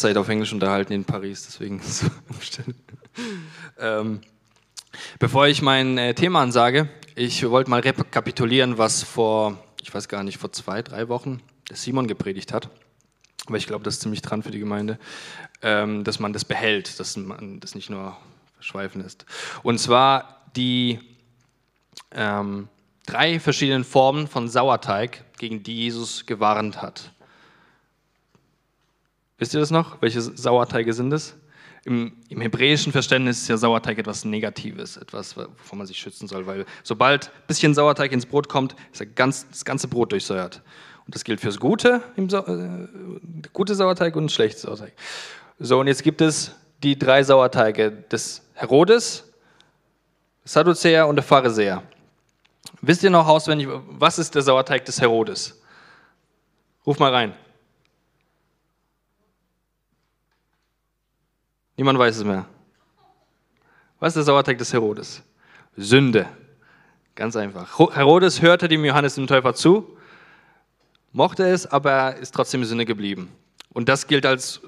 Zeit auf Englisch unterhalten in Paris, deswegen so ähm, Bevor ich mein äh, Thema ansage, ich wollte mal rekapitulieren, was vor, ich weiß gar nicht, vor zwei, drei Wochen Simon gepredigt hat. Aber ich glaube, das ist ziemlich dran für die Gemeinde, ähm, dass man das behält, dass man das nicht nur verschweifen lässt. Und zwar die ähm, drei verschiedenen Formen von Sauerteig, gegen die Jesus gewarnt hat. Wisst ihr das noch? Welche Sauerteige sind es? Im, Im, hebräischen Verständnis ist ja Sauerteig etwas Negatives, etwas, wovon man sich schützen soll, weil sobald ein bisschen Sauerteig ins Brot kommt, ist ganz, das ganze Brot durchsäuert. Und das gilt fürs Gute, im Sa äh, gute Sauerteig und schlechte Sauerteig. So, und jetzt gibt es die drei Sauerteige des Herodes, des Sadduzäer und der Pharisäer. Wisst ihr noch auswendig, was ist der Sauerteig des Herodes? Ruf mal rein. Niemand weiß es mehr. Was ist der Sauerteig des Herodes? Sünde. Ganz einfach. Herodes hörte dem Johannes dem Täufer zu, mochte es, aber er ist trotzdem in Sünde geblieben. Und das gilt als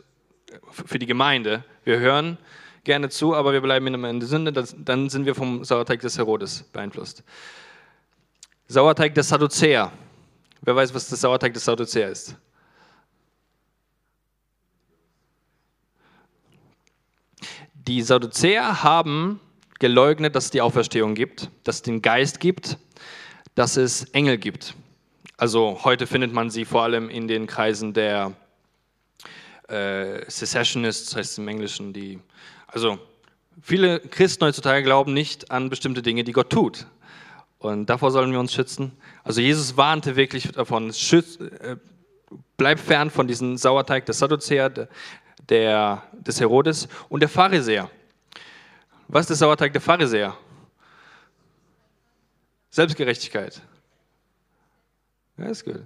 für die Gemeinde. Wir hören gerne zu, aber wir bleiben in der Sünde, dann sind wir vom Sauerteig des Herodes beeinflusst. Sauerteig des Sadduzäer. Wer weiß, was der Sauerteig des Sadduzäer ist? Die Sadduzäer haben geleugnet, dass es die Auferstehung gibt, dass es den Geist gibt, dass es Engel gibt. Also heute findet man sie vor allem in den Kreisen der äh, Secessionists, heißt es im Englischen, die, also viele Christen heutzutage glauben nicht an bestimmte Dinge, die Gott tut. Und davor sollen wir uns schützen. Also Jesus warnte wirklich davon, schütz, äh, bleib fern von diesem Sauerteig des Sadduzäer, der, des Herodes und der Pharisäer. Was ist der Sauerteig der Pharisäer? Selbstgerechtigkeit. Ja, ist gut.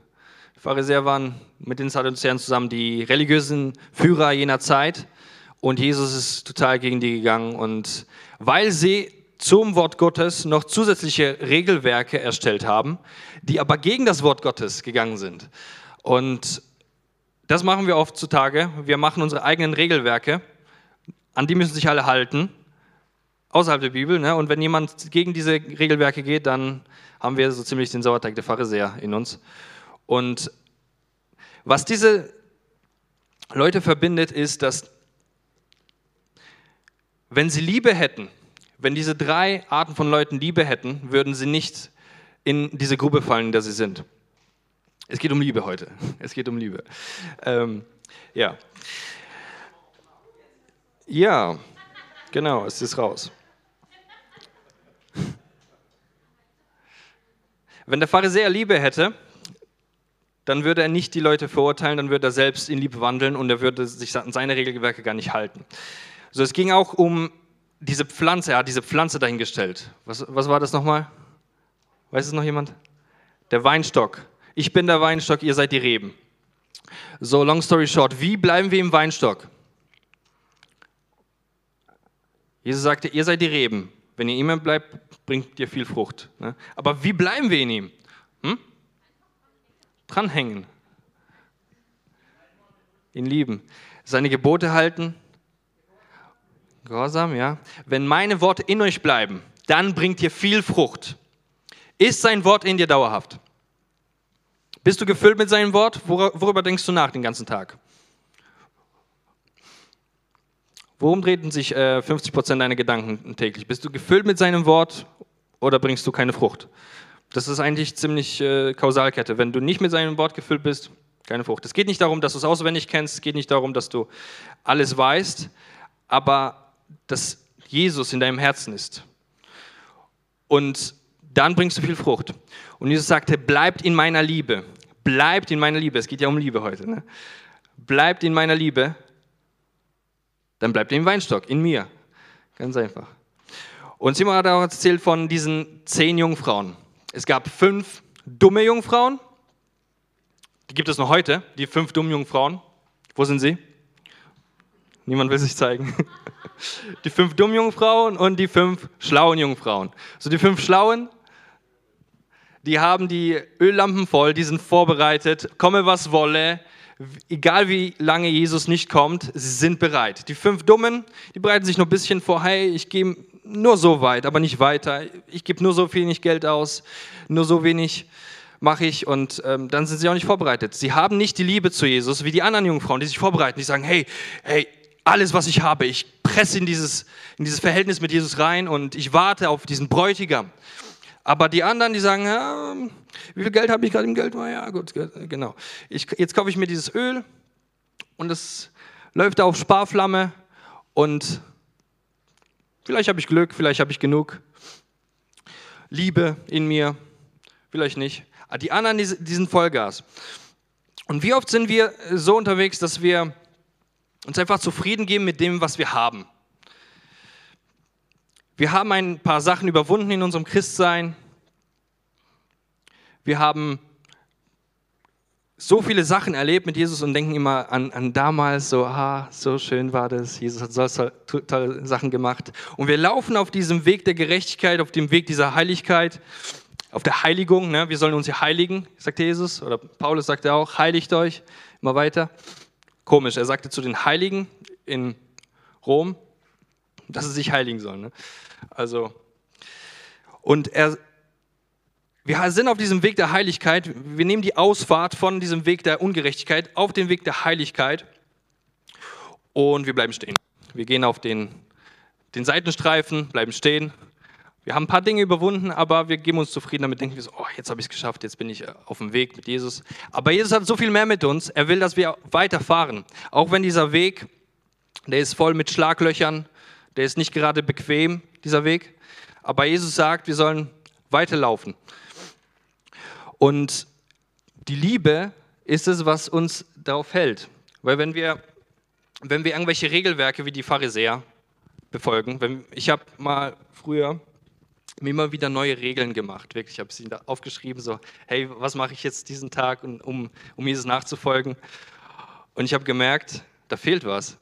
Die Pharisäer waren mit den Sadduzäern zusammen die religiösen Führer jener Zeit und Jesus ist total gegen die gegangen und weil sie zum Wort Gottes noch zusätzliche Regelwerke erstellt haben, die aber gegen das Wort Gottes gegangen sind. Und das machen wir oft zutage. Wir machen unsere eigenen Regelwerke, an die müssen sich alle halten, außerhalb der Bibel. Ne? Und wenn jemand gegen diese Regelwerke geht, dann haben wir so ziemlich den Sauerteig der Pharisäer in uns. Und was diese Leute verbindet, ist, dass wenn sie Liebe hätten, wenn diese drei Arten von Leuten Liebe hätten, würden sie nicht in diese Grube fallen, in der sie sind. Es geht um Liebe heute. Es geht um Liebe. Ähm, ja. Ja, genau, es ist raus. Wenn der Pharisäer Liebe hätte, dann würde er nicht die Leute verurteilen, dann würde er selbst in Liebe wandeln und er würde sich an seine Regelwerke gar nicht halten. So, es ging auch um diese Pflanze, er hat diese Pflanze dahingestellt. Was, was war das nochmal? Weiß es noch jemand? Der Weinstock. Ich bin der Weinstock, ihr seid die Reben. So, long story short, wie bleiben wir im Weinstock? Jesus sagte, ihr seid die Reben. Wenn ihr immer bleibt, bringt ihr viel Frucht. Ne? Aber wie bleiben wir in ihm? Hm? Dranhängen. Ihn lieben. Seine Gebote halten, Gehorsam, ja. Wenn meine Worte in euch bleiben, dann bringt ihr viel Frucht. Ist sein Wort in dir dauerhaft? Bist du gefüllt mit seinem Wort? Worüber denkst du nach den ganzen Tag? Worum treten sich äh, 50% deiner Gedanken täglich? Bist du gefüllt mit seinem Wort oder bringst du keine Frucht? Das ist eigentlich ziemlich äh, Kausalkette. Wenn du nicht mit seinem Wort gefüllt bist, keine Frucht. Es geht nicht darum, dass du es auswendig kennst, es geht nicht darum, dass du alles weißt, aber dass Jesus in deinem Herzen ist. Und dann bringst du viel Frucht. Und Jesus sagte, bleibt in meiner Liebe. Bleibt in meiner Liebe. Es geht ja um Liebe heute. Ne? Bleibt in meiner Liebe. Dann bleibt ihr im Weinstock, in mir. Ganz einfach. Und Simon hat auch erzählt von diesen zehn Jungfrauen. Es gab fünf dumme Jungfrauen. Die gibt es noch heute, die fünf dummen Jungfrauen. Wo sind sie? Niemand will sich zeigen. Die fünf dummen Jungfrauen und die fünf schlauen Jungfrauen. So die fünf schlauen, die haben die Öllampen voll, die sind vorbereitet, komme was wolle, egal wie lange Jesus nicht kommt, sie sind bereit. Die fünf Dummen, die bereiten sich noch ein bisschen vor, hey, ich gehe nur so weit, aber nicht weiter. Ich gebe nur so wenig Geld aus, nur so wenig mache ich und ähm, dann sind sie auch nicht vorbereitet. Sie haben nicht die Liebe zu Jesus wie die anderen Jungfrauen, die sich vorbereiten, die sagen, hey, hey, alles, was ich habe, ich presse in dieses, in dieses Verhältnis mit Jesus rein und ich warte auf diesen Bräutigam. Aber die anderen, die sagen, ja, wie viel Geld habe ich gerade im Geld? Ja, gut, genau. Ich, jetzt kaufe ich mir dieses Öl und es läuft auf Sparflamme und vielleicht habe ich Glück, vielleicht habe ich genug Liebe in mir, vielleicht nicht. Aber die anderen, die, die sind Vollgas. Und wie oft sind wir so unterwegs, dass wir uns einfach zufrieden geben mit dem, was wir haben. Wir haben ein paar Sachen überwunden in unserem Christsein. Wir haben so viele Sachen erlebt mit Jesus und denken immer an, an damals, so, ah, so schön war das, Jesus hat so tolle Sachen gemacht. Und wir laufen auf diesem Weg der Gerechtigkeit, auf dem Weg dieser Heiligkeit, auf der Heiligung. Ne? Wir sollen uns ja heiligen, sagt Jesus, oder Paulus sagt ja auch, heiligt euch, immer weiter. Komisch, er sagte zu den Heiligen in Rom, dass sie sich heiligen sollen. Ne? Also, und er, wir sind auf diesem Weg der Heiligkeit. Wir nehmen die Ausfahrt von diesem Weg der Ungerechtigkeit auf den Weg der Heiligkeit und wir bleiben stehen. Wir gehen auf den, den Seitenstreifen, bleiben stehen. Wir haben ein paar Dinge überwunden, aber wir geben uns zufrieden damit, denken wir so, oh, jetzt habe ich es geschafft, jetzt bin ich äh, auf dem Weg mit Jesus. Aber Jesus hat so viel mehr mit uns. Er will, dass wir weiterfahren. Auch wenn dieser Weg, der ist voll mit Schlaglöchern, der ist nicht gerade bequem, dieser Weg. Aber Jesus sagt, wir sollen weiterlaufen. Und die Liebe ist es, was uns darauf hält. Weil wenn wir, wenn wir irgendwelche Regelwerke wie die Pharisäer befolgen, wenn, ich habe mal früher mir immer wieder neue Regeln gemacht. Wirklich, ich habe sie da aufgeschrieben, so, hey, was mache ich jetzt diesen Tag, um, um Jesus nachzufolgen? Und ich habe gemerkt, da fehlt was.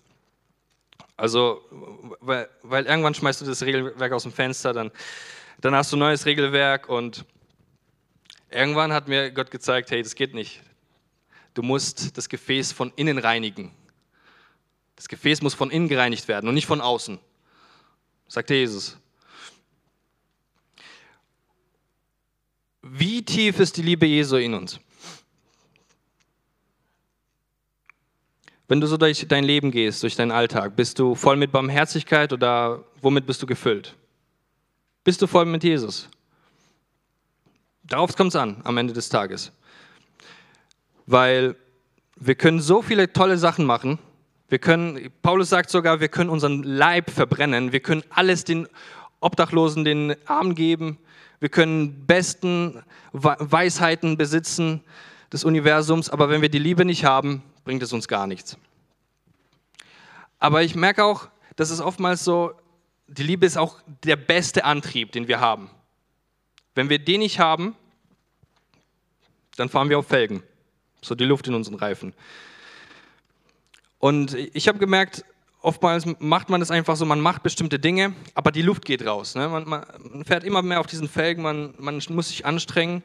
Also, weil, weil, irgendwann schmeißt du das Regelwerk aus dem Fenster, dann, dann hast du ein neues Regelwerk und irgendwann hat mir Gott gezeigt, hey, das geht nicht. Du musst das Gefäß von innen reinigen. Das Gefäß muss von innen gereinigt werden und nicht von außen, sagt Jesus. Wie tief ist die Liebe Jesu in uns? Wenn du so durch dein Leben gehst, durch deinen Alltag, bist du voll mit Barmherzigkeit oder womit bist du gefüllt? Bist du voll mit Jesus? Darauf kommt es an am Ende des Tages. Weil wir können so viele tolle Sachen machen. Wir können, Paulus sagt sogar, wir können unseren Leib verbrennen. Wir können alles den Obdachlosen, den Armen geben. Wir können besten Weisheiten besitzen des Universums, aber wenn wir die Liebe nicht haben, bringt es uns gar nichts. Aber ich merke auch, dass es oftmals so, die Liebe ist auch der beste Antrieb, den wir haben. Wenn wir den nicht haben, dann fahren wir auf Felgen. So die Luft in unseren Reifen. Und ich habe gemerkt, oftmals macht man es einfach so, man macht bestimmte Dinge, aber die Luft geht raus. Ne? Man, man, fährt immer mehr auf diesen Felgen, man, man muss sich anstrengen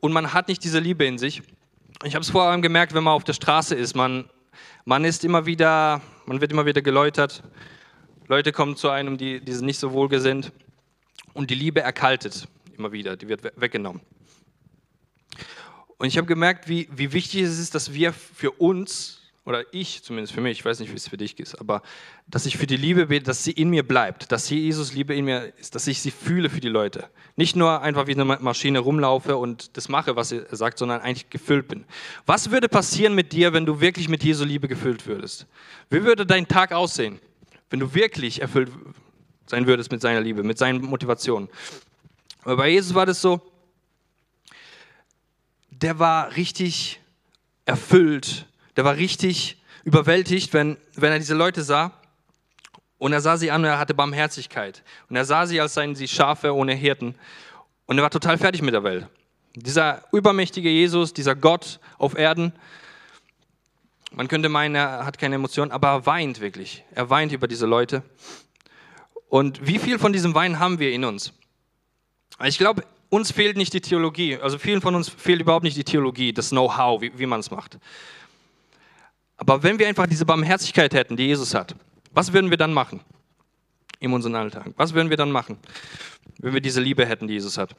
und man hat nicht diese Liebe in sich. Ich habe es vor allem gemerkt, wenn man auf der Straße ist. Man, man ist immer wieder, man wird immer wieder geläutert. Leute kommen zu einem, die, die sind nicht so wohlgesinnt. Und die Liebe erkaltet immer wieder, die wird weggenommen. Und ich habe gemerkt, wie, wie wichtig es ist, dass wir für uns oder ich zumindest für mich, ich weiß nicht, wie es für dich ist, aber dass ich für die Liebe bete, dass sie in mir bleibt, dass Jesus Liebe in mir ist, dass ich sie fühle für die Leute. Nicht nur einfach wie eine Maschine rumlaufe und das mache, was er sagt, sondern eigentlich gefüllt bin. Was würde passieren mit dir, wenn du wirklich mit Jesu Liebe gefüllt würdest? Wie würde dein Tag aussehen, wenn du wirklich erfüllt sein würdest mit seiner Liebe, mit seinen Motivationen? Aber bei Jesus war das so, der war richtig erfüllt der war richtig überwältigt, wenn, wenn er diese Leute sah. Und er sah sie an und er hatte Barmherzigkeit. Und er sah sie, als seien sie Schafe ohne Hirten. Und er war total fertig mit der Welt. Dieser übermächtige Jesus, dieser Gott auf Erden, man könnte meinen, er hat keine Emotionen, aber er weint wirklich. Er weint über diese Leute. Und wie viel von diesem Wein haben wir in uns? Ich glaube, uns fehlt nicht die Theologie. Also vielen von uns fehlt überhaupt nicht die Theologie, das Know-how, wie, wie man es macht. Aber wenn wir einfach diese Barmherzigkeit hätten, die Jesus hat, was würden wir dann machen in unserem Alltag? Was würden wir dann machen, wenn wir diese Liebe hätten, die Jesus hat?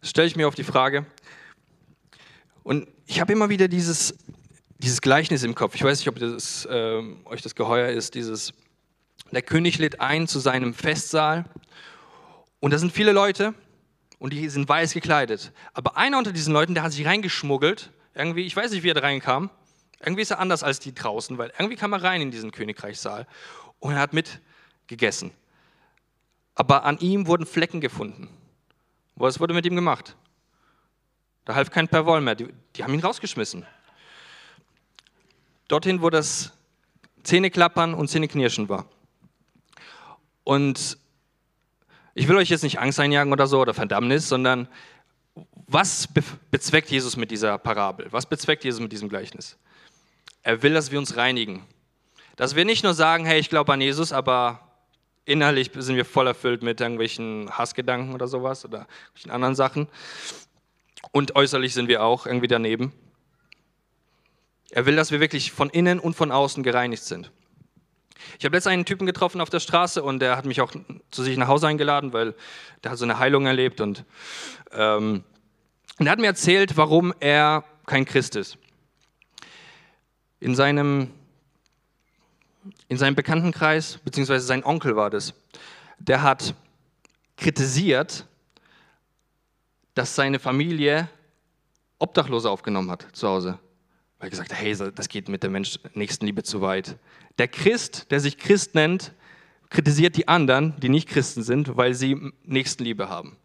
Das stelle ich mir auf die Frage. Und ich habe immer wieder dieses, dieses Gleichnis im Kopf. Ich weiß nicht, ob das, äh, euch das geheuer ist. Dieses, der König lädt ein zu seinem Festsaal. Und da sind viele Leute und die sind weiß gekleidet. Aber einer unter diesen Leuten, der hat sich reingeschmuggelt. Irgendwie, ich weiß nicht, wie er da reinkam. Irgendwie ist er anders als die draußen, weil irgendwie kam er rein in diesen Königreichssaal und er hat mitgegessen. Aber an ihm wurden Flecken gefunden. Was wurde mit ihm gemacht? Da half kein Perwoll mehr. Die, die haben ihn rausgeschmissen. Dorthin, wo das Zähneklappern und Zähneknirschen war. Und ich will euch jetzt nicht Angst einjagen oder so oder Verdammnis, sondern was bezweckt Jesus mit dieser Parabel? Was bezweckt Jesus mit diesem Gleichnis? Er will, dass wir uns reinigen. Dass wir nicht nur sagen, hey, ich glaube an Jesus, aber innerlich sind wir voll erfüllt mit irgendwelchen Hassgedanken oder sowas oder anderen Sachen. Und äußerlich sind wir auch irgendwie daneben. Er will, dass wir wirklich von innen und von außen gereinigt sind. Ich habe letztens einen Typen getroffen auf der Straße und der hat mich auch zu sich nach Hause eingeladen, weil der hat so eine Heilung erlebt und ähm, er hat mir erzählt, warum er kein Christ ist in seinem, in seinem Bekanntenkreis, beziehungsweise sein Onkel war das, der hat kritisiert, dass seine Familie Obdachlose aufgenommen hat zu Hause. Weil gesagt hey, das geht mit der Mensch Nächstenliebe zu weit. Der Christ, der sich Christ nennt, kritisiert die anderen, die nicht Christen sind, weil sie Nächstenliebe haben.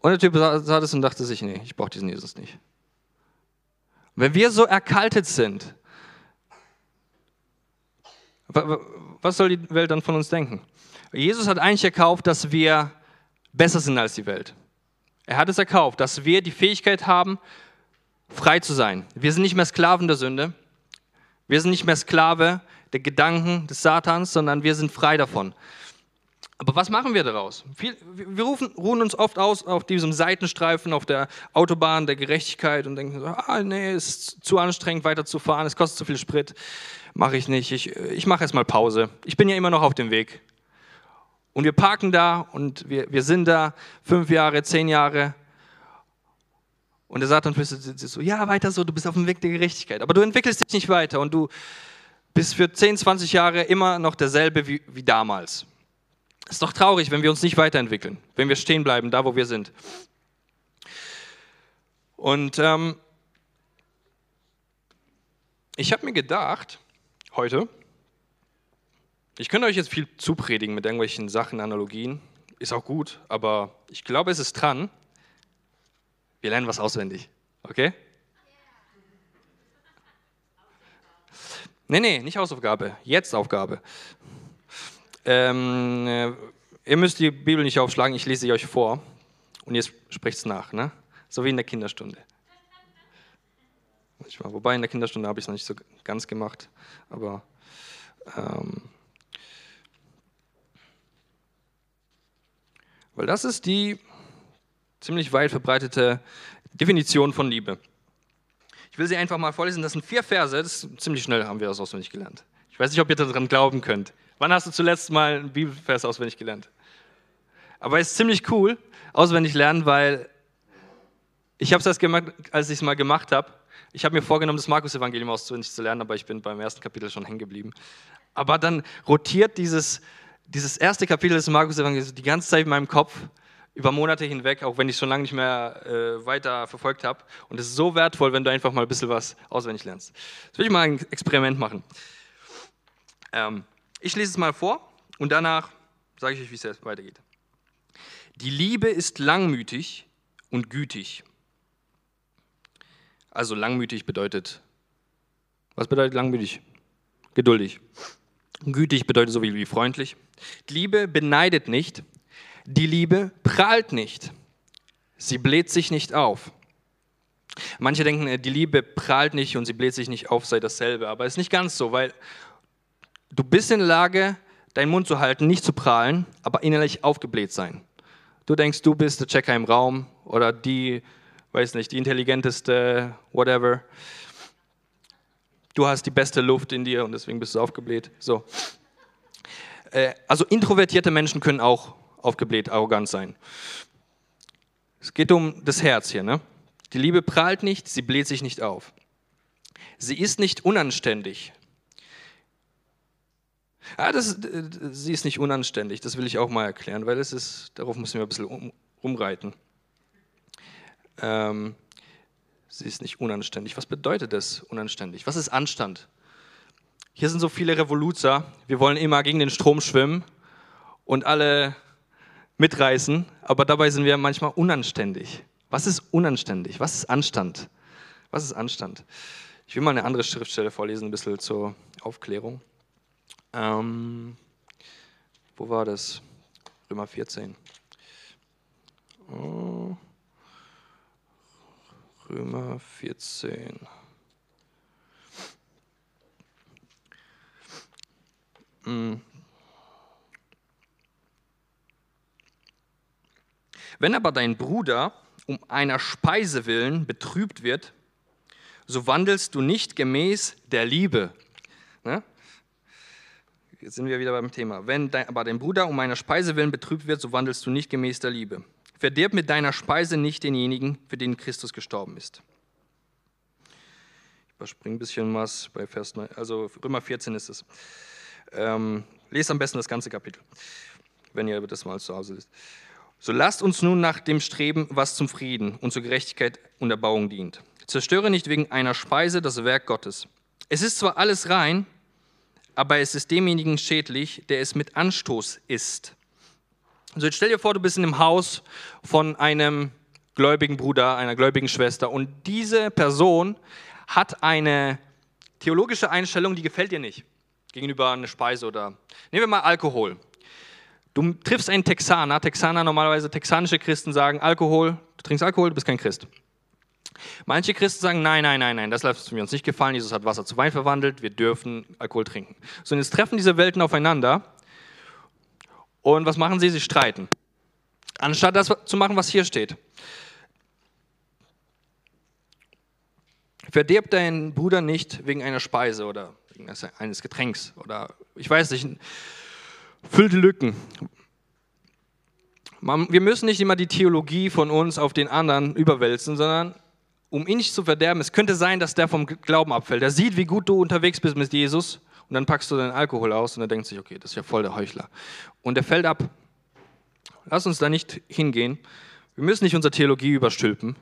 Und der Typ sah das und dachte sich, nee, ich brauche diesen Jesus nicht. Wenn wir so erkaltet sind, was soll die Welt dann von uns denken? Jesus hat eigentlich erkauft, dass wir besser sind als die Welt. Er hat es erkauft, dass wir die Fähigkeit haben, frei zu sein. Wir sind nicht mehr Sklaven der Sünde. Wir sind nicht mehr Sklave der Gedanken des Satans, sondern wir sind frei davon. Aber was machen wir daraus? wir rufen, ruhen uns oft aus auf diesem Seitenstreifen auf der Autobahn der Gerechtigkeit und denken so, ah, nee, es ist zu anstrengend weiter zu fahren, es kostet zu viel Sprit, mache ich nicht, ich, ich mache erstmal Pause. Ich bin ja immer noch auf dem Weg. Und wir parken da und wir, wir sind da fünf Jahre, zehn Jahre. Und der Satan flüstert so, ja, weiter so, du bist auf dem Weg der Gerechtigkeit. Aber du entwickelst dich nicht weiter und du bist für 10, 20 Jahre immer noch derselbe wie, wie damals. Ist doch traurig, wenn wir uns nicht weiterentwickeln, wenn wir stehen bleiben, da wo wir sind. Und ähm, ich habe mir gedacht, heute, ich könnte euch jetzt viel zupredigen mit irgendwelchen Sachen, Analogien, ist auch gut, aber ich glaube, es ist dran. Wir lernen was auswendig, okay? Nee, nee, nicht Hausaufgabe, jetzt Aufgabe. Ähm, äh, ihr müsst die Bibel nicht aufschlagen, ich lese sie euch vor und ihr sprecht es nach, ne? so wie in der Kinderstunde. Wobei in der Kinderstunde habe ich es noch nicht so ganz gemacht, aber ähm, weil das ist die ziemlich weit verbreitete Definition von Liebe. Ich will sie einfach mal vorlesen, das sind vier Verse, das ziemlich schnell haben wir das auswendig gelernt. Ich weiß nicht, ob ihr daran glauben könnt. Wann hast du zuletzt mal einen Bibelvers auswendig gelernt? Aber es ist ziemlich cool, auswendig lernen, weil ich habe es erst gemacht, als ich es mal gemacht habe. Ich habe mir vorgenommen, das Markus-Evangelium auswendig zu lernen, aber ich bin beim ersten Kapitel schon hängen geblieben. Aber dann rotiert dieses, dieses erste Kapitel des Markus-Evangeliums die ganze Zeit in meinem Kopf über Monate hinweg, auch wenn ich schon lange nicht mehr äh, weiter verfolgt habe. Und es ist so wertvoll, wenn du einfach mal ein bisschen was auswendig lernst. Jetzt will ich mal ein Experiment machen. Ähm, ich lese es mal vor und danach sage ich euch, wie es jetzt weitergeht. Die Liebe ist langmütig und gütig. Also langmütig bedeutet, was bedeutet langmütig? Geduldig. Gütig bedeutet so viel wie freundlich. Die Liebe beneidet nicht. Die Liebe prahlt nicht. Sie bläht sich nicht auf. Manche denken, äh, die Liebe prahlt nicht und sie bläht sich nicht auf, sei dasselbe. Aber es ist nicht ganz so, weil Du bist in der Lage, deinen Mund zu halten, nicht zu prahlen, aber innerlich aufgebläht sein. Du denkst, du bist der Checker im Raum oder die weiß nicht, die intelligenteste, whatever. Du hast die beste Luft in dir und deswegen bist du aufgebläht. So. Äh, also introvertierte Menschen können auch aufgebläht, arrogant sein. Es geht um das Herz hier. Ne? Die Liebe prahlt nicht, sie bläht sich nicht auf. Sie ist nicht unanständig. Ah, das, sie ist nicht unanständig, das will ich auch mal erklären, weil es ist, darauf müssen wir ein bisschen um, rumreiten. Ähm, sie ist nicht unanständig. Was bedeutet das, unanständig? Was ist Anstand? Hier sind so viele Revoluzer, wir wollen immer gegen den Strom schwimmen und alle mitreißen, aber dabei sind wir manchmal unanständig. Was ist unanständig? Was ist Anstand? Was ist Anstand? Ich will mal eine andere Schriftstelle vorlesen, ein bisschen zur Aufklärung. Ähm, wo war das? Römer 14. Oh. Römer 14. Hm. Wenn aber dein Bruder um einer Speise willen betrübt wird, so wandelst du nicht gemäß der Liebe. Ne? Jetzt sind wir wieder beim Thema. Wenn dein, aber dein Bruder um einer Speise willen betrübt wird, so wandelst du nicht gemäß der Liebe. Verdirb mit deiner Speise nicht denjenigen, für den Christus gestorben ist. Ich überspringe ein bisschen was bei Vers 9, also Römer 14 ist es. Ähm, lest am besten das ganze Kapitel, wenn ihr das mal zu Hause lest. So lasst uns nun nach dem streben, was zum Frieden und zur Gerechtigkeit und Erbauung dient. Zerstöre nicht wegen einer Speise das Werk Gottes. Es ist zwar alles rein, aber es ist demjenigen schädlich, der es mit Anstoß isst. Also jetzt stell dir vor, du bist in einem Haus von einem gläubigen Bruder, einer gläubigen Schwester und diese Person hat eine theologische Einstellung, die gefällt dir nicht gegenüber einer Speise oder nehmen wir mal Alkohol. Du triffst einen Texaner, Texaner normalerweise texanische Christen sagen Alkohol, du trinkst Alkohol, du bist kein Christ. Manche Christen sagen, nein, nein, nein, nein, das lassen wir uns nicht gefallen. Jesus hat Wasser zu Wein verwandelt, wir dürfen Alkohol trinken. So, und jetzt treffen diese Welten aufeinander. Und was machen sie? Sie streiten. Anstatt das zu machen, was hier steht. Verdirb deinen Bruder nicht wegen einer Speise oder wegen eines Getränks oder ich weiß nicht, füll die Lücken. Wir müssen nicht immer die Theologie von uns auf den anderen überwälzen, sondern um ihn nicht zu verderben. Es könnte sein, dass der vom Glauben abfällt. Er sieht, wie gut du unterwegs bist mit Jesus und dann packst du deinen Alkohol aus und er denkt sich, okay, das ist ja voll der Heuchler. Und er fällt ab. Lass uns da nicht hingehen. Wir müssen nicht unsere Theologie überstülpen.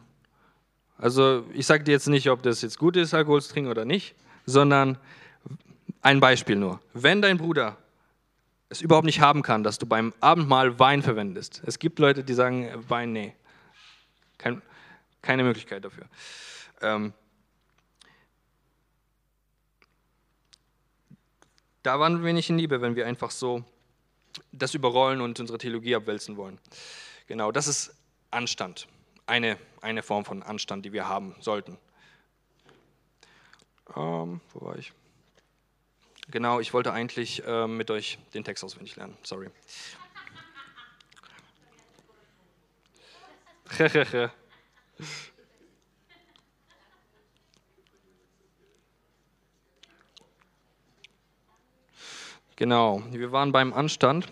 Also ich sage dir jetzt nicht, ob das jetzt gut ist, Alkohol zu trinken oder nicht, sondern ein Beispiel nur. Wenn dein Bruder es überhaupt nicht haben kann, dass du beim Abendmahl Wein verwendest. Es gibt Leute, die sagen, Wein, nee. Kein, keine Möglichkeit dafür. Ähm, da waren wir nicht in Liebe, wenn wir einfach so das überrollen und unsere Theologie abwälzen wollen. Genau, das ist Anstand. Eine, eine Form von Anstand, die wir haben sollten. Ähm, wo war ich? Genau, ich wollte eigentlich äh, mit euch den Text auswendig lernen. Sorry. Genau, wir waren beim Anstand.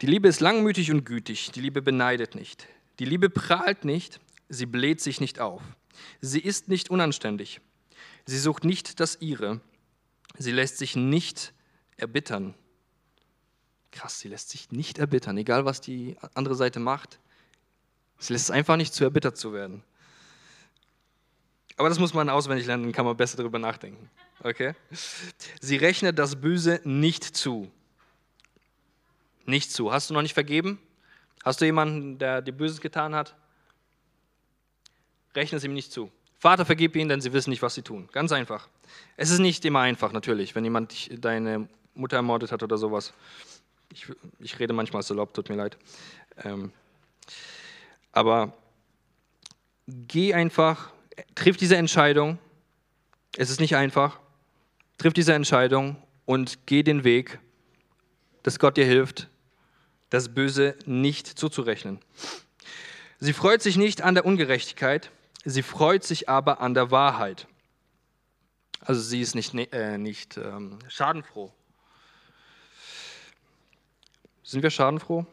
Die Liebe ist langmütig und gütig, die Liebe beneidet nicht. Die Liebe prahlt nicht, sie bläht sich nicht auf. Sie ist nicht unanständig. Sie sucht nicht das Ihre. Sie lässt sich nicht erbittern. Krass, sie lässt sich nicht erbittern, egal was die andere Seite macht. Sie lässt es einfach nicht zu erbittert zu werden. Aber das muss man auswendig lernen, dann kann man besser darüber nachdenken. Okay? Sie rechnet das Böse nicht zu. Nicht zu. Hast du noch nicht vergeben? Hast du jemanden, der dir Böses getan hat? Rechne es ihm nicht zu. Vater, vergib ihnen, denn sie wissen nicht, was sie tun. Ganz einfach. Es ist nicht immer einfach, natürlich, wenn jemand deine Mutter ermordet hat oder sowas. Ich, ich rede manchmal salopp, tut mir leid. Ähm, aber geh einfach, triff diese Entscheidung. Es ist nicht einfach. Triff diese Entscheidung und geh den Weg, dass Gott dir hilft, das Böse nicht zuzurechnen. Sie freut sich nicht an der Ungerechtigkeit, sie freut sich aber an der Wahrheit. Also sie ist nicht, äh, nicht ähm, schadenfroh. Sind wir schadenfroh?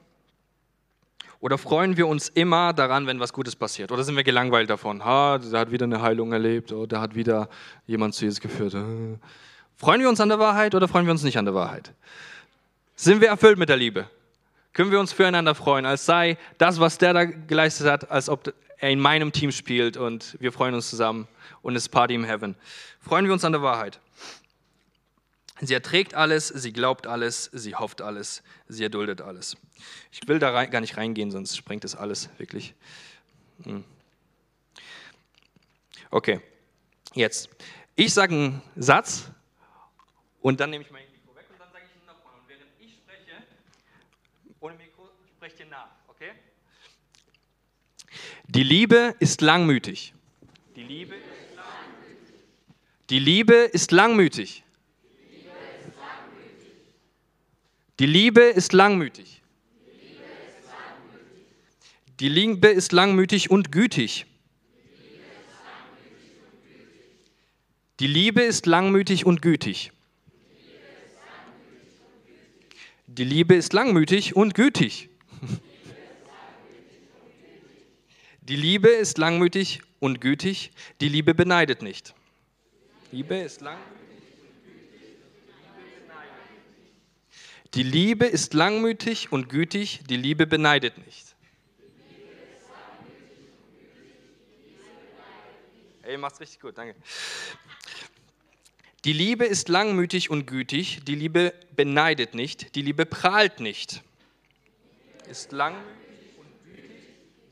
Oder freuen wir uns immer daran, wenn was Gutes passiert? Oder sind wir gelangweilt davon? Ha, der hat wieder eine Heilung erlebt oder der hat wieder jemand zu Jesus geführt. Freuen wir uns an der Wahrheit oder freuen wir uns nicht an der Wahrheit? Sind wir erfüllt mit der Liebe? Können wir uns füreinander freuen, als sei das, was der da geleistet hat, als ob er in meinem Team spielt und wir freuen uns zusammen und es ist Party im Heaven. Freuen wir uns an der Wahrheit. Sie erträgt alles, sie glaubt alles, sie hofft alles, sie erduldet alles. Ich will da rein, gar nicht reingehen, sonst sprengt es alles wirklich. Hm. Okay, jetzt. Ich sage einen Satz und dann nehme ich mein Mikro weg und dann sage ich ihn nochmal. Und während ich spreche, ohne Mikro, sprecht ihr nach, okay? Die Liebe ist langmütig. Die Liebe ist langmütig. Die Liebe ist langmütig. Die Liebe ist langmütig. Die Liebe ist langmütig und gütig. Die Liebe ist langmütig und gütig. Die Liebe ist langmütig und gütig. Die Liebe ist langmütig und gütig. Die Liebe beneidet nicht. Liebe ist. Die Liebe ist langmütig und gütig, die Liebe beneidet nicht. Ey, macht's richtig gut, danke. Die Liebe ist langmütig und gütig, die Liebe beneidet nicht, die Liebe prahlt nicht. Ist langmütig und gütig,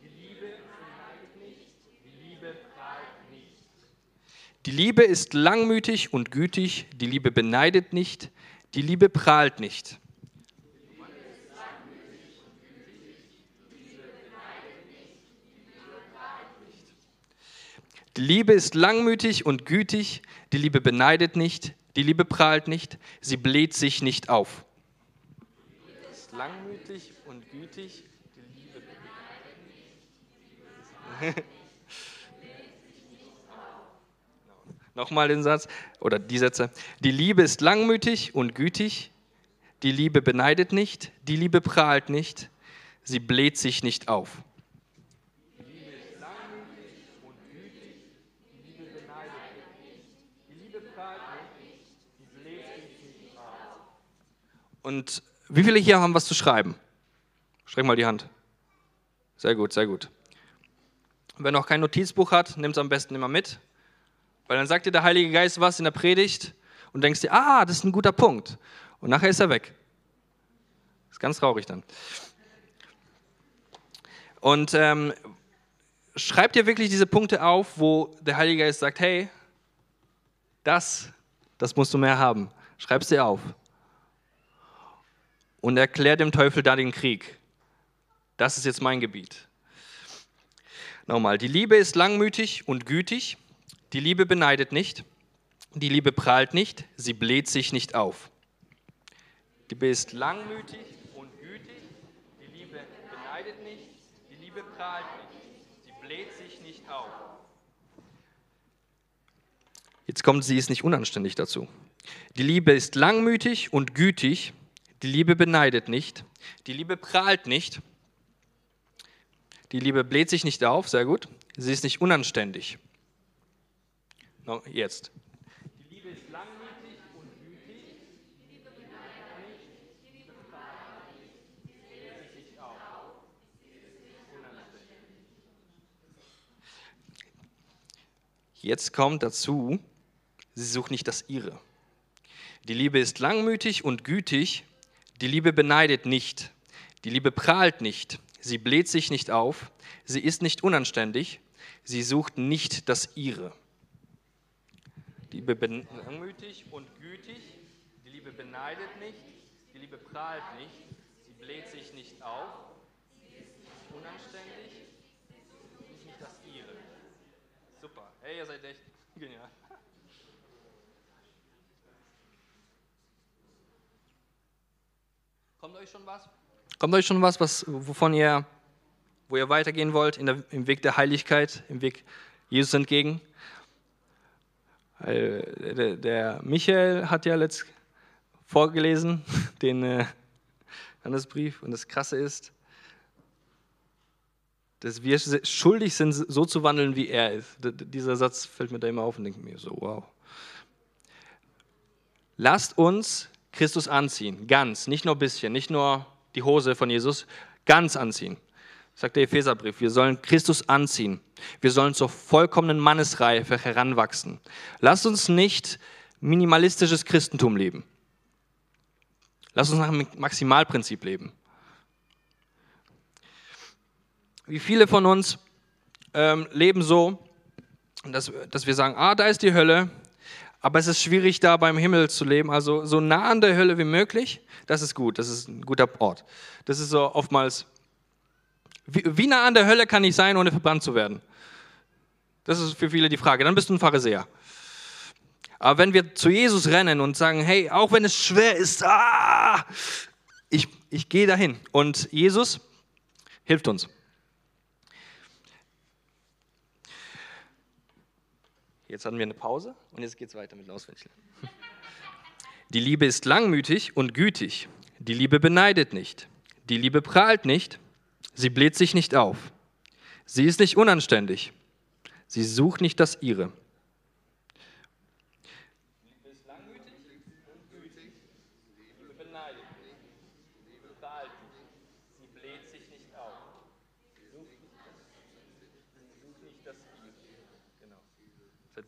die Liebe beneidet nicht, die Liebe prahlt nicht. Die Liebe ist langmütig und gütig, die Liebe beneidet nicht, die Liebe prahlt nicht. Die Liebe ist langmütig und gütig, die Liebe beneidet nicht, die Liebe prahlt nicht, sie bläht sich nicht auf. Ist langmütig und gütig, die Liebe beneidet nicht. Nochmal den Satz oder die Sätze. Die Liebe ist langmütig und gütig, die Liebe beneidet nicht, die Liebe prahlt nicht, sie bläht sich nicht auf. Und wie viele hier haben was zu schreiben? Streck mal die Hand. Sehr gut, sehr gut. Wer noch kein Notizbuch hat, nimmt es am besten immer mit, weil dann sagt dir der Heilige Geist was in der Predigt und denkst dir, ah, das ist ein guter Punkt. Und nachher ist er weg. Ist ganz traurig dann. Und ähm, schreib dir wirklich diese Punkte auf, wo der Heilige Geist sagt, hey, das, das musst du mehr haben. Schreib es dir auf und erklärt dem Teufel da den Krieg. Das ist jetzt mein Gebiet. Nochmal, die Liebe ist langmütig und gütig, die Liebe beneidet nicht, die Liebe prahlt nicht, sie bläht sich nicht auf. Die Liebe ist langmütig und gütig, die Liebe beneidet nicht, die Liebe prahlt nicht, sie bläht sich nicht auf. Jetzt kommt sie ist nicht unanständig dazu. Die Liebe ist langmütig und gütig, die Liebe beneidet nicht. Die Liebe prahlt nicht. Die Liebe bläht sich nicht auf, sehr gut. Sie ist nicht unanständig. No, jetzt. Die Liebe ist langmütig und gütig. Die Liebe beneidet nicht. Die Liebe prahlt nicht. Sie bläht sich auf. Jetzt kommt dazu, sie sucht nicht das Ihre. Die Liebe ist langmütig und gütig. Die Liebe beneidet nicht. Die Liebe prahlt nicht. Sie bläht sich nicht auf. Sie ist nicht unanständig. Sie sucht nicht das Ihre. Die Liebe langmütig und gütig. Die Liebe beneidet nicht. Die Liebe prahlt nicht. Sie bläht sich nicht auf. Sie ist nicht unanständig. Sie sucht nicht das Ihre. Super. Hey, ihr seid echt genial. Kommt euch schon was? Kommt euch schon was, was wovon ihr wo ihr weitergehen wollt, der, im Weg der Heiligkeit, im Weg Jesus entgegen. Der, der Michael hat ja letzt vorgelesen, den äh, Brief, und das Krasse ist, dass wir schuldig sind, so zu wandeln, wie er ist. Dieser Satz fällt mir da immer auf und denke mir so, wow. Lasst uns Christus anziehen, ganz, nicht nur ein bisschen, nicht nur die Hose von Jesus, ganz anziehen. Sagt der Epheserbrief, wir sollen Christus anziehen. Wir sollen zur vollkommenen Mannesreife heranwachsen. Lasst uns nicht minimalistisches Christentum leben. Lasst uns nach dem Maximalprinzip leben. Wie viele von uns ähm, leben so, dass, dass wir sagen, ah, da ist die Hölle, aber es ist schwierig, da beim Himmel zu leben. Also so nah an der Hölle wie möglich, das ist gut, das ist ein guter Ort. Das ist so oftmals, wie, wie nah an der Hölle kann ich sein, ohne verbrannt zu werden? Das ist für viele die Frage. Dann bist du ein Pharisäer. Aber wenn wir zu Jesus rennen und sagen, hey, auch wenn es schwer ist, ah, ich, ich gehe dahin. Und Jesus hilft uns. Jetzt hatten wir eine Pause und jetzt geht es weiter mit Auswendiglernen. Die Liebe ist langmütig und gütig. Die Liebe beneidet nicht. Die Liebe prahlt nicht. Sie bläht sich nicht auf. Sie ist nicht unanständig. Sie sucht nicht das Ihre.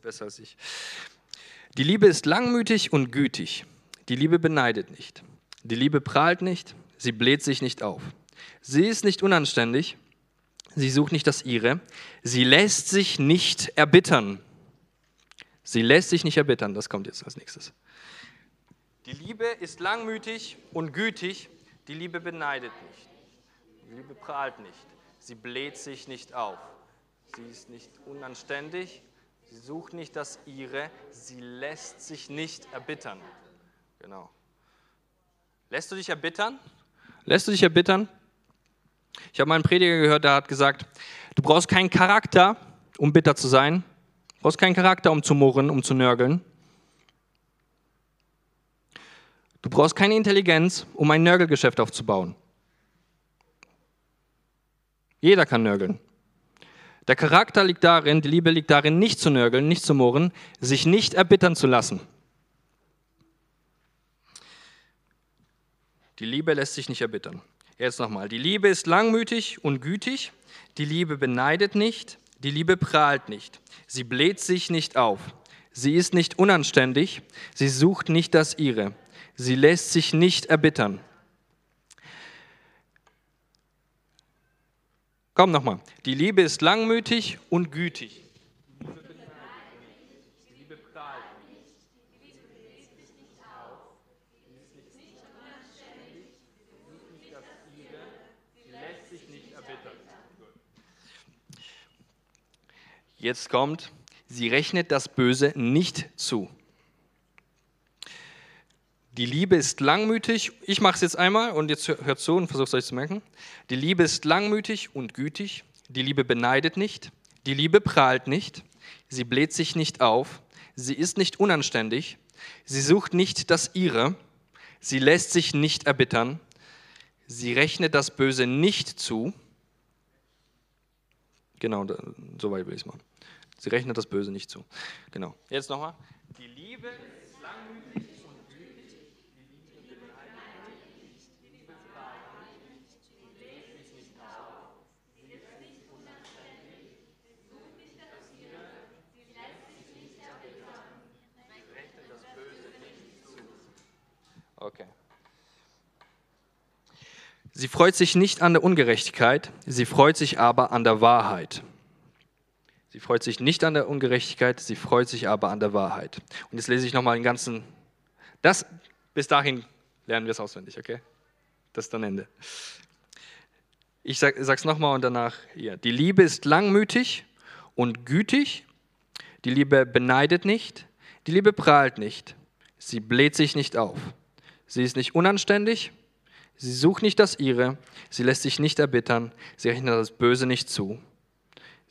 besser als ich. Die Liebe ist langmütig und gütig. Die Liebe beneidet nicht. Die Liebe prahlt nicht. Sie bläht sich nicht auf. Sie ist nicht unanständig. Sie sucht nicht das ihre. Sie lässt sich nicht erbittern. Sie lässt sich nicht erbittern. Das kommt jetzt als nächstes. Die Liebe ist langmütig und gütig. Die Liebe beneidet nicht. Die Liebe prahlt nicht. Sie bläht sich nicht auf. Sie ist nicht unanständig. Sie sucht nicht das ihre, sie lässt sich nicht erbittern. Genau. Lässt du dich erbittern? Lässt du dich erbittern? Ich habe mal einen Prediger gehört, der hat gesagt, du brauchst keinen Charakter, um bitter zu sein. Du brauchst keinen Charakter, um zu murren, um zu nörgeln. Du brauchst keine Intelligenz, um ein Nörgelgeschäft aufzubauen. Jeder kann nörgeln. Der Charakter liegt darin, die Liebe liegt darin, nicht zu nörgeln, nicht zu murren, sich nicht erbittern zu lassen. Die Liebe lässt sich nicht erbittern. Jetzt nochmal. Die Liebe ist langmütig und gütig. Die Liebe beneidet nicht. Die Liebe prahlt nicht. Sie bläht sich nicht auf. Sie ist nicht unanständig. Sie sucht nicht das ihre. Sie lässt sich nicht erbittern. Komm nochmal. Die Liebe ist langmütig und gütig. Die Liebe prahlt nicht. Die Liebe bläst sich nicht auf. Sie ist nicht unanständig. Sie sucht nicht das Ihre. Sie lässt sich nicht erbittern. Jetzt kommt, sie rechnet das Böse nicht zu. Die Liebe ist langmütig. Ich mache es jetzt einmal und jetzt hört zu und versucht es euch zu merken. Die Liebe ist langmütig und gütig. Die Liebe beneidet nicht. Die Liebe prahlt nicht. Sie bläht sich nicht auf. Sie ist nicht unanständig. Sie sucht nicht das Ihre. Sie lässt sich nicht erbittern. Sie rechnet das Böse nicht zu. Genau, so weit will ich es machen. Sie rechnet das Böse nicht zu. Genau. Jetzt nochmal. Die Liebe Okay. Sie freut sich nicht an der Ungerechtigkeit, sie freut sich aber an der Wahrheit. Sie freut sich nicht an der Ungerechtigkeit, sie freut sich aber an der Wahrheit. Und jetzt lese ich nochmal den ganzen. Das, bis dahin lernen wir es auswendig, okay? Das ist dann Ende. Ich sage es nochmal und danach hier. Die Liebe ist langmütig und gütig. Die Liebe beneidet nicht. Die Liebe prahlt nicht. Sie bläht sich nicht auf. Sie ist nicht unanständig, Sie sucht nicht das Ihre, sie lässt sich nicht erbittern, sie rechnet das Böse nicht zu.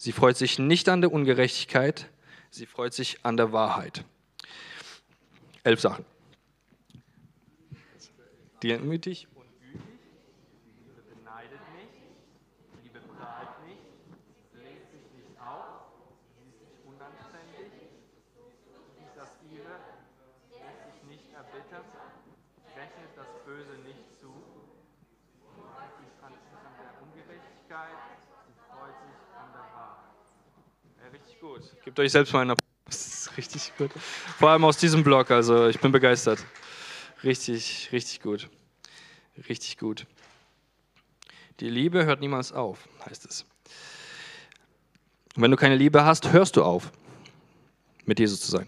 Sie freut sich nicht an der Ungerechtigkeit, sie freut sich an der Wahrheit. Elf Sachen. Demütig und gütig, Liebe beneidet nicht, Liebe prahlt nicht, legt sich nicht auf, sie ist nicht unanständig, nicht das Ihre, lässt sich nicht erbittern, rechnet das Böse nicht zu, freut sich an, an der Ungerechtigkeit, sie freut sich an der Wahrheit. Ja, richtig gut. Gebt euch selbst mal einen Applaus. Das ist richtig gut. Vor allem aus diesem Blog, also ich bin begeistert. Richtig, richtig gut. Richtig gut. Die Liebe hört niemals auf, heißt es. Und wenn du keine Liebe hast, hörst du auf, mit Jesus zu sein.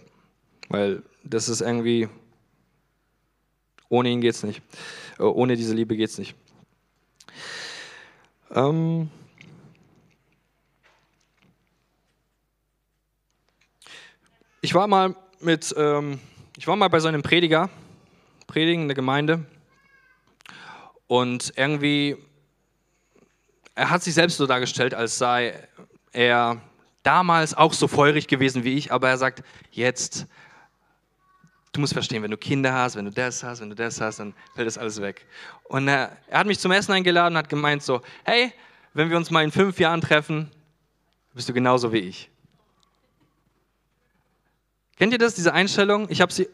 Weil das ist irgendwie, ohne ihn geht es nicht. Äh, ohne diese Liebe geht es nicht. Ähm, ich war mal mit, ähm, ich war mal bei so einem Prediger, predigen in der Gemeinde, und irgendwie, er hat sich selbst so dargestellt, als sei er damals auch so feurig gewesen wie ich, aber er sagt, jetzt, du musst verstehen, wenn du Kinder hast, wenn du das hast, wenn du das hast, dann fällt das alles weg. Und er, er hat mich zum Essen eingeladen und hat gemeint so, hey, wenn wir uns mal in fünf Jahren treffen, bist du genauso wie ich. Kennt ihr das, diese Einstellung? Ich habe sie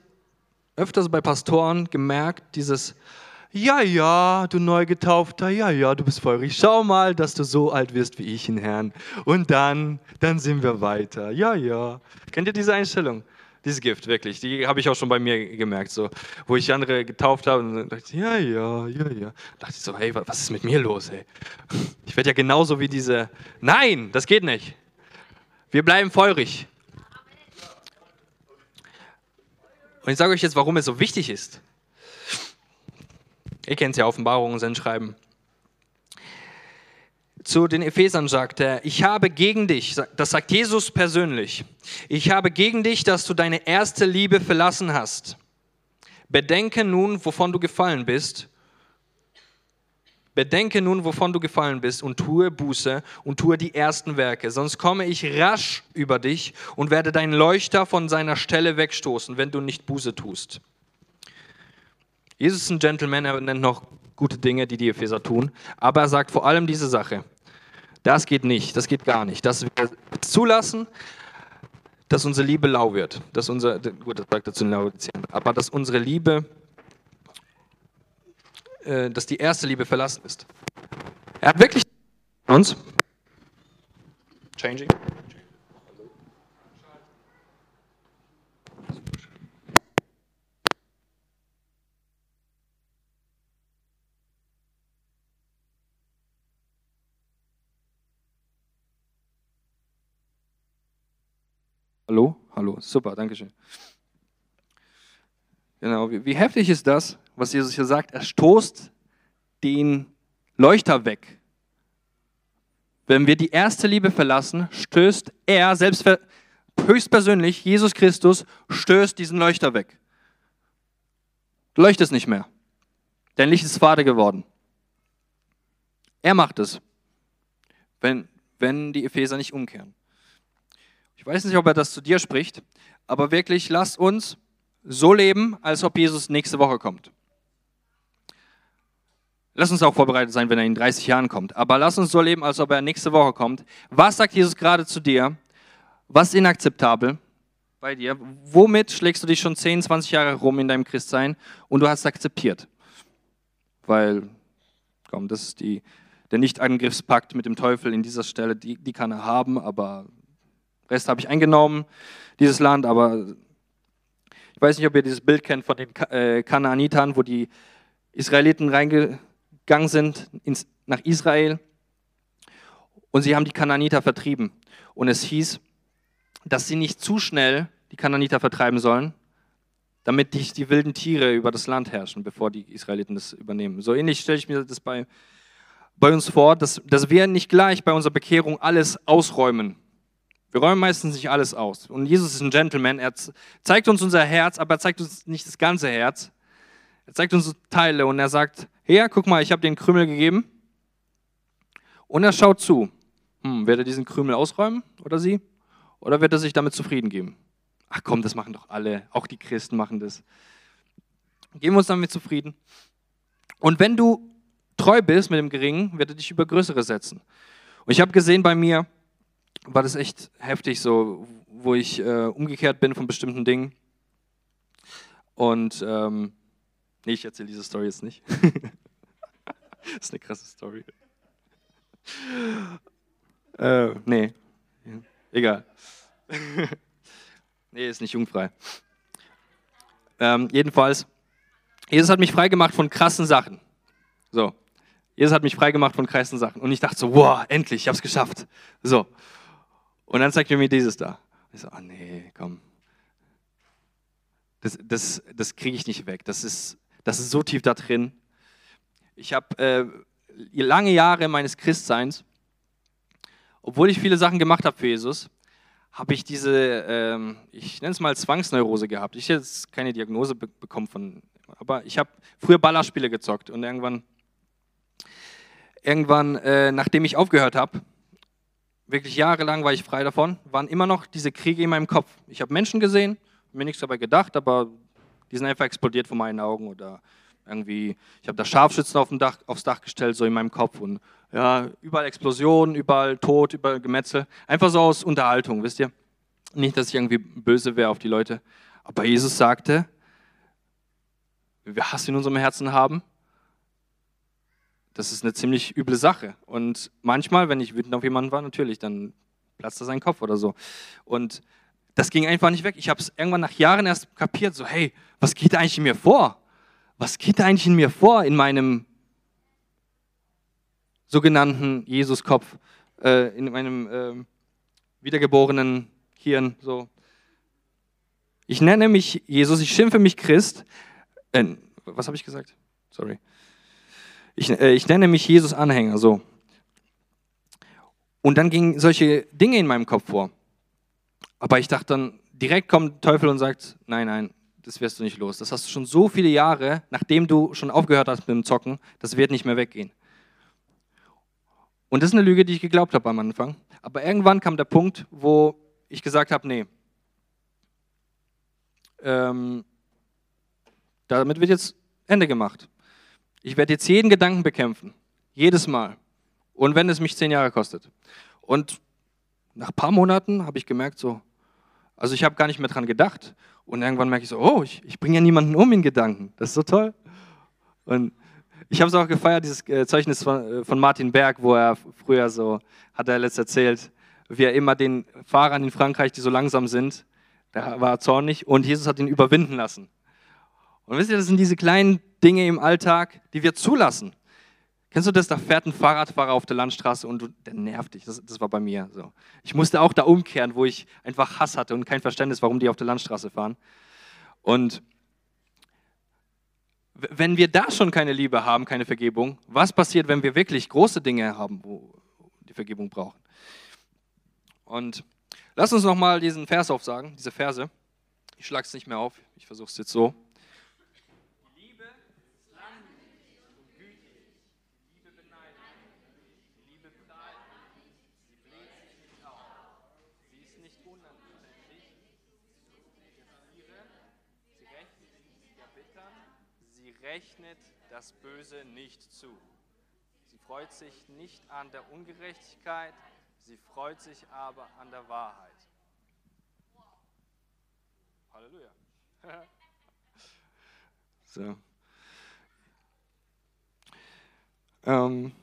öfters bei Pastoren gemerkt, dieses, ja, ja, du Neugetaufter, ja, ja, du bist feurig. Schau mal, dass du so alt wirst wie ich in Herrn. Und dann, dann sind wir weiter. Ja, ja. Kennt ihr diese Einstellung? Dieses Gift, wirklich. Die habe ich auch schon bei mir gemerkt, so, wo ich andere getauft habe. Und dachte ja, ja, ja, ja. Da dachte ich so, hey, was ist mit mir los, ey? Ich werde ja genauso wie diese. Nein, das geht nicht. Wir bleiben feurig. Und ich sage euch jetzt, warum es so wichtig ist. Ihr kennt ja Offenbarungen, Sendschreiben. Zu den Ephesern sagt er, ich habe gegen dich, das sagt Jesus persönlich, ich habe gegen dich, dass du deine erste Liebe verlassen hast. Bedenke nun, wovon du gefallen bist. Bedenke nun, wovon du gefallen bist und tue Buße und tue die ersten Werke, sonst komme ich rasch über dich und werde deinen Leuchter von seiner Stelle wegstoßen, wenn du nicht Buße tust. Jesus ist ein Gentleman, er nennt noch gute Dinge, die die Epheser tun, aber er sagt vor allem diese Sache. Das geht nicht, das geht gar nicht. Dass wir zulassen, dass unsere Liebe lau wird. Dass unser, gut, das sagt er zu Laodiceen, aber dass unsere Liebe, äh, dass die erste Liebe verlassen ist. Er hat wirklich uns. Changing. Hallo? Hallo, super, danke schön. Genau, wie, wie, heftig ist das, was Jesus hier sagt? Er stoßt den Leuchter weg. Wenn wir die erste Liebe verlassen, stößt er selbst höchstpersönlich, Jesus Christus, stößt diesen Leuchter weg. Du leuchtest nicht mehr. Dein Licht ist fade geworden. Er macht es, wenn, wenn die Epheser nicht umkehren. Ich weiß nicht, ob er das zu dir spricht, aber wirklich, lass uns so leben, als ob Jesus nächste Woche kommt. Lass uns auch vorbereitet sein, wenn er in 30 Jahren kommt. Aber lass uns so leben, als ob er nächste Woche kommt. Was sagt Jesus gerade zu dir? Was ist inakzeptabel bei dir? Womit schlägst du dich schon 10, 20 Jahre rum in deinem Christsein und du hast es akzeptiert? Weil, komm, das ist die, der Nicht-Angriffspakt mit dem Teufel in dieser Stelle, die, die kann er haben, aber Rest habe ich eingenommen, dieses Land, aber ich weiß nicht, ob ihr dieses Bild kennt von den äh, Kanaanitern, wo die Israeliten reingegangen sind ins, nach Israel und sie haben die Kanaaniter vertrieben. Und es hieß, dass sie nicht zu schnell die Kanaaniter vertreiben sollen, damit die, die wilden Tiere über das Land herrschen, bevor die Israeliten das übernehmen. So ähnlich stelle ich mir das bei, bei uns vor, dass, dass wir nicht gleich bei unserer Bekehrung alles ausräumen, wir räumen meistens nicht alles aus. Und Jesus ist ein Gentleman. Er zeigt uns unser Herz, aber er zeigt uns nicht das ganze Herz. Er zeigt uns Teile und er sagt, her, guck mal, ich habe dir einen Krümel gegeben. Und er schaut zu. Hm, wird er diesen Krümel ausräumen oder sie? Oder wird er sich damit zufrieden geben? Ach komm, das machen doch alle. Auch die Christen machen das. Geben wir uns damit zufrieden. Und wenn du treu bist mit dem Geringen, wird er dich über Größere setzen. Und ich habe gesehen, bei mir war das echt heftig, so, wo ich äh, umgekehrt bin von bestimmten Dingen. Und ähm, nee, ich erzähle diese Story jetzt nicht. das ist eine krasse Story. Äh, nee, egal. nee, ist nicht jungfrei. Ähm, jedenfalls, Jesus hat mich freigemacht von krassen Sachen. So, Jesus hat mich freigemacht von krassen Sachen. Und ich dachte so, wow, endlich, ich habe es geschafft. So. Und dann zeigt er mir dieses da. Ich so, oh nee, komm. Das, das, das kriege ich nicht weg. Das ist, das ist so tief da drin. Ich habe äh, lange Jahre meines Christseins, obwohl ich viele Sachen gemacht habe für Jesus, habe ich diese, ähm, ich nenne es mal Zwangsneurose gehabt. Ich habe jetzt keine Diagnose be bekommen von, aber ich habe früher Ballerspiele gezockt und irgendwann irgendwann, äh, nachdem ich aufgehört habe, wirklich jahrelang war ich frei davon, waren immer noch diese Kriege in meinem Kopf. Ich habe Menschen gesehen, mir nichts dabei gedacht, aber die sind einfach explodiert vor meinen Augen oder irgendwie, ich habe da Scharfschützen auf Dach, aufs Dach gestellt, so in meinem Kopf und ja, überall Explosionen, überall Tod, überall Gemetzel. Einfach so aus Unterhaltung, wisst ihr? Nicht, dass ich irgendwie böse wäre auf die Leute. Aber Jesus sagte, wenn wir Hass in unserem Herzen haben, das ist eine ziemlich üble Sache. Und manchmal, wenn ich wütend auf jemanden war, natürlich, dann platzt er sein Kopf oder so. Und das ging einfach nicht weg. Ich habe es irgendwann nach Jahren erst kapiert, so, hey, was geht eigentlich in mir vor? Was geht eigentlich in mir vor, in meinem sogenannten Jesuskopf, äh, in meinem äh, wiedergeborenen Hirn, so. Ich nenne mich Jesus, ich schimpfe mich Christ. Äh, was habe ich gesagt? Sorry. Ich, äh, ich nenne mich Jesus-Anhänger, so. Und dann gingen solche Dinge in meinem Kopf vor. Aber ich dachte dann, direkt kommt Teufel und sagt, nein, nein, das wirst du nicht los. Das hast du schon so viele Jahre, nachdem du schon aufgehört hast mit dem Zocken, das wird nicht mehr weggehen. Und das ist eine Lüge, die ich geglaubt habe am Anfang. Aber irgendwann kam der Punkt, wo ich gesagt habe, nee, ähm, damit wird jetzt Ende gemacht. Ich werde jetzt jeden Gedanken bekämpfen. Jedes Mal. Und wenn es mich zehn Jahre kostet. Und nach ein paar Monaten habe ich gemerkt, so, also ich habe gar nicht mehr dran gedacht. Und irgendwann merke ich so, oh, ich, ich bringe ja niemanden um in Gedanken. Das ist so toll. Und ich habe es auch gefeiert, dieses äh, Zeugnis von, äh, von Martin Berg, wo er früher so, hat er letzt erzählt, wie er immer den Fahrern in Frankreich, die so langsam sind, da war er zornig und Jesus hat ihn überwinden lassen. Und wisst ihr, das sind diese kleinen Dinge im Alltag, die wir zulassen. Kennst du das? Da fährt ein Fahrradfahrer auf der Landstraße und du, der nervt dich. Das, das war bei mir so. Ich musste auch da umkehren, wo ich einfach Hass hatte und kein Verständnis, warum die auf der Landstraße fahren. Und wenn wir da schon keine Liebe haben, keine Vergebung, was passiert, wenn wir wirklich große Dinge haben, wo die Vergebung brauchen? Und lass uns nochmal diesen Vers aufsagen, diese Verse. Ich schlage es nicht mehr auf, ich versuche es jetzt so. Rechnet das Böse nicht zu. Sie freut sich nicht an der Ungerechtigkeit, sie freut sich aber an der Wahrheit. Halleluja. so. Ähm.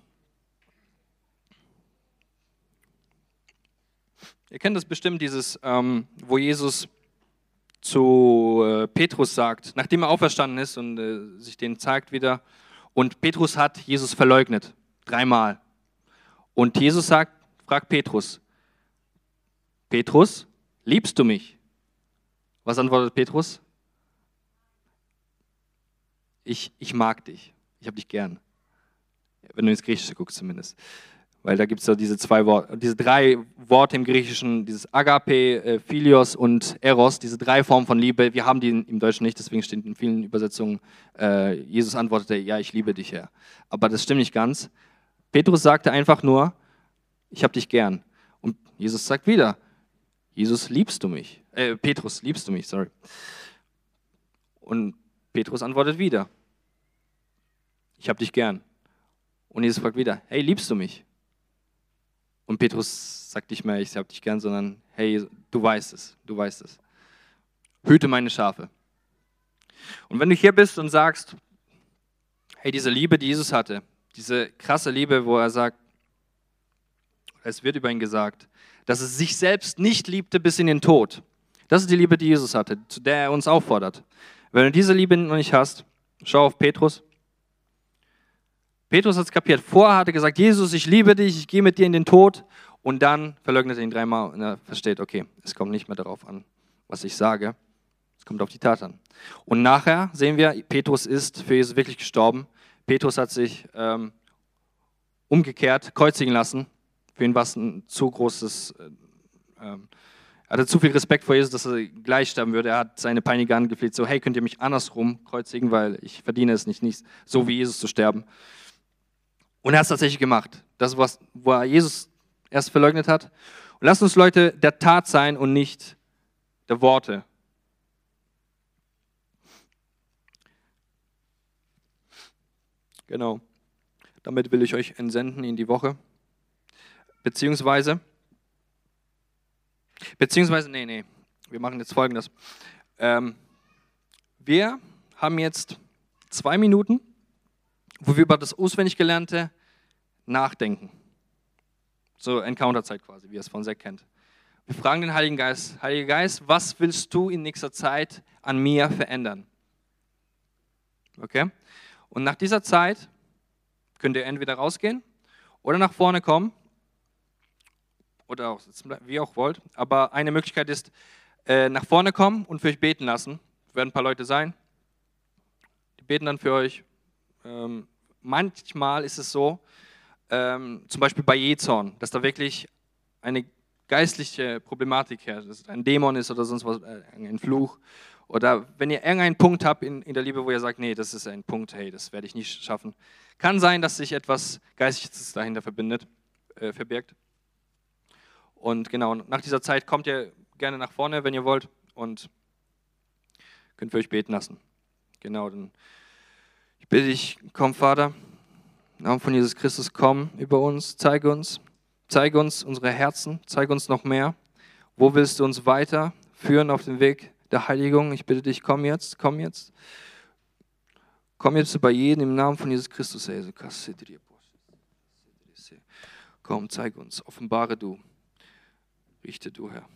Ihr kennt das bestimmt, dieses, ähm, wo Jesus zu äh, Petrus sagt, nachdem er auferstanden ist und äh, sich den zeigt wieder. Und Petrus hat Jesus verleugnet, dreimal. Und Jesus sagt, fragt Petrus, Petrus, liebst du mich? Was antwortet Petrus? Ich, ich mag dich. Ich habe dich gern. Wenn du ins Griechische guckst zumindest. Weil da gibt es so diese zwei Worte, diese drei Worte im Griechischen, dieses Agape, äh, Philios und Eros, diese drei Formen von Liebe. Wir haben die im Deutschen nicht, deswegen steht in vielen Übersetzungen, äh, Jesus antwortete, ja, ich liebe dich, Herr. Aber das stimmt nicht ganz. Petrus sagte einfach nur, ich habe dich gern. Und Jesus sagt wieder, Jesus, liebst du mich? Äh, Petrus, liebst du mich? Sorry. Und Petrus antwortet wieder, ich habe dich gern. Und Jesus fragt wieder, hey, liebst du mich? Und Petrus sagt nicht mehr, ich habe dich gern, sondern hey, du weißt es, du weißt es. Hüte meine Schafe. Und wenn du hier bist und sagst, hey, diese Liebe, die Jesus hatte, diese krasse Liebe, wo er sagt, es wird über ihn gesagt, dass er sich selbst nicht liebte bis in den Tod. Das ist die Liebe, die Jesus hatte, zu der er uns auffordert. Wenn du diese Liebe noch nicht hast, schau auf Petrus. Petrus hat es kapiert. Vorher hat er gesagt, Jesus, ich liebe dich, ich gehe mit dir in den Tod. Und dann verleugnet er ihn dreimal und er versteht, okay, es kommt nicht mehr darauf an, was ich sage. Es kommt auf die Tat an. Und nachher sehen wir, Petrus ist für Jesus wirklich gestorben. Petrus hat sich ähm, umgekehrt kreuzigen lassen. Für ihn war es ein zu großes, äh, ähm, er hatte zu viel Respekt vor Jesus, dass er gleich sterben würde. Er hat seine Peiniger angefleht, so, hey, könnt ihr mich andersrum kreuzigen, weil ich verdiene es nicht, nicht so wie Jesus zu sterben. Und er hat es tatsächlich gemacht. Das, was, wo er Jesus erst verleugnet hat. Und lasst uns Leute der Tat sein und nicht der Worte. Genau. Damit will ich euch entsenden in die Woche. Beziehungsweise, beziehungsweise, nee, nee, wir machen jetzt folgendes. Ähm, wir haben jetzt zwei Minuten, wo wir über das auswendig Gelernte nachdenken. So Encounter-Zeit quasi, wie ihr es von Zack kennt. Wir fragen den Heiligen Geist, Heiliger Geist, was willst du in nächster Zeit an mir verändern? Okay? Und nach dieser Zeit könnt ihr entweder rausgehen oder nach vorne kommen oder auch sitzen wie ihr auch wollt. Aber eine Möglichkeit ist, äh, nach vorne kommen und für euch beten lassen. werden ein paar Leute sein. Die beten dann für euch. Ähm, manchmal ist es so, ähm, zum Beispiel bei Jezorn, dass da wirklich eine geistliche Problematik herrscht, dass es ein Dämon ist oder sonst was, äh, ein Fluch. Oder wenn ihr irgendeinen Punkt habt in, in der Liebe, wo ihr sagt, nee, das ist ein Punkt, hey, das werde ich nicht schaffen. Kann sein, dass sich etwas Geistliches dahinter verbindet, äh, verbirgt. Und genau, nach dieser Zeit kommt ihr gerne nach vorne, wenn ihr wollt, und könnt für euch beten lassen. Genau, dann ich bitte dich, komm, Vater. Im Namen von Jesus Christus, komm über uns, zeige uns, zeige uns unsere Herzen, zeige uns noch mehr. Wo willst du uns weiter führen auf dem Weg der Heiligung? Ich bitte dich, komm jetzt, komm jetzt. Komm jetzt bei jedem im Namen von Jesus Christus. Komm, zeige uns, offenbare du, richte du, Herr.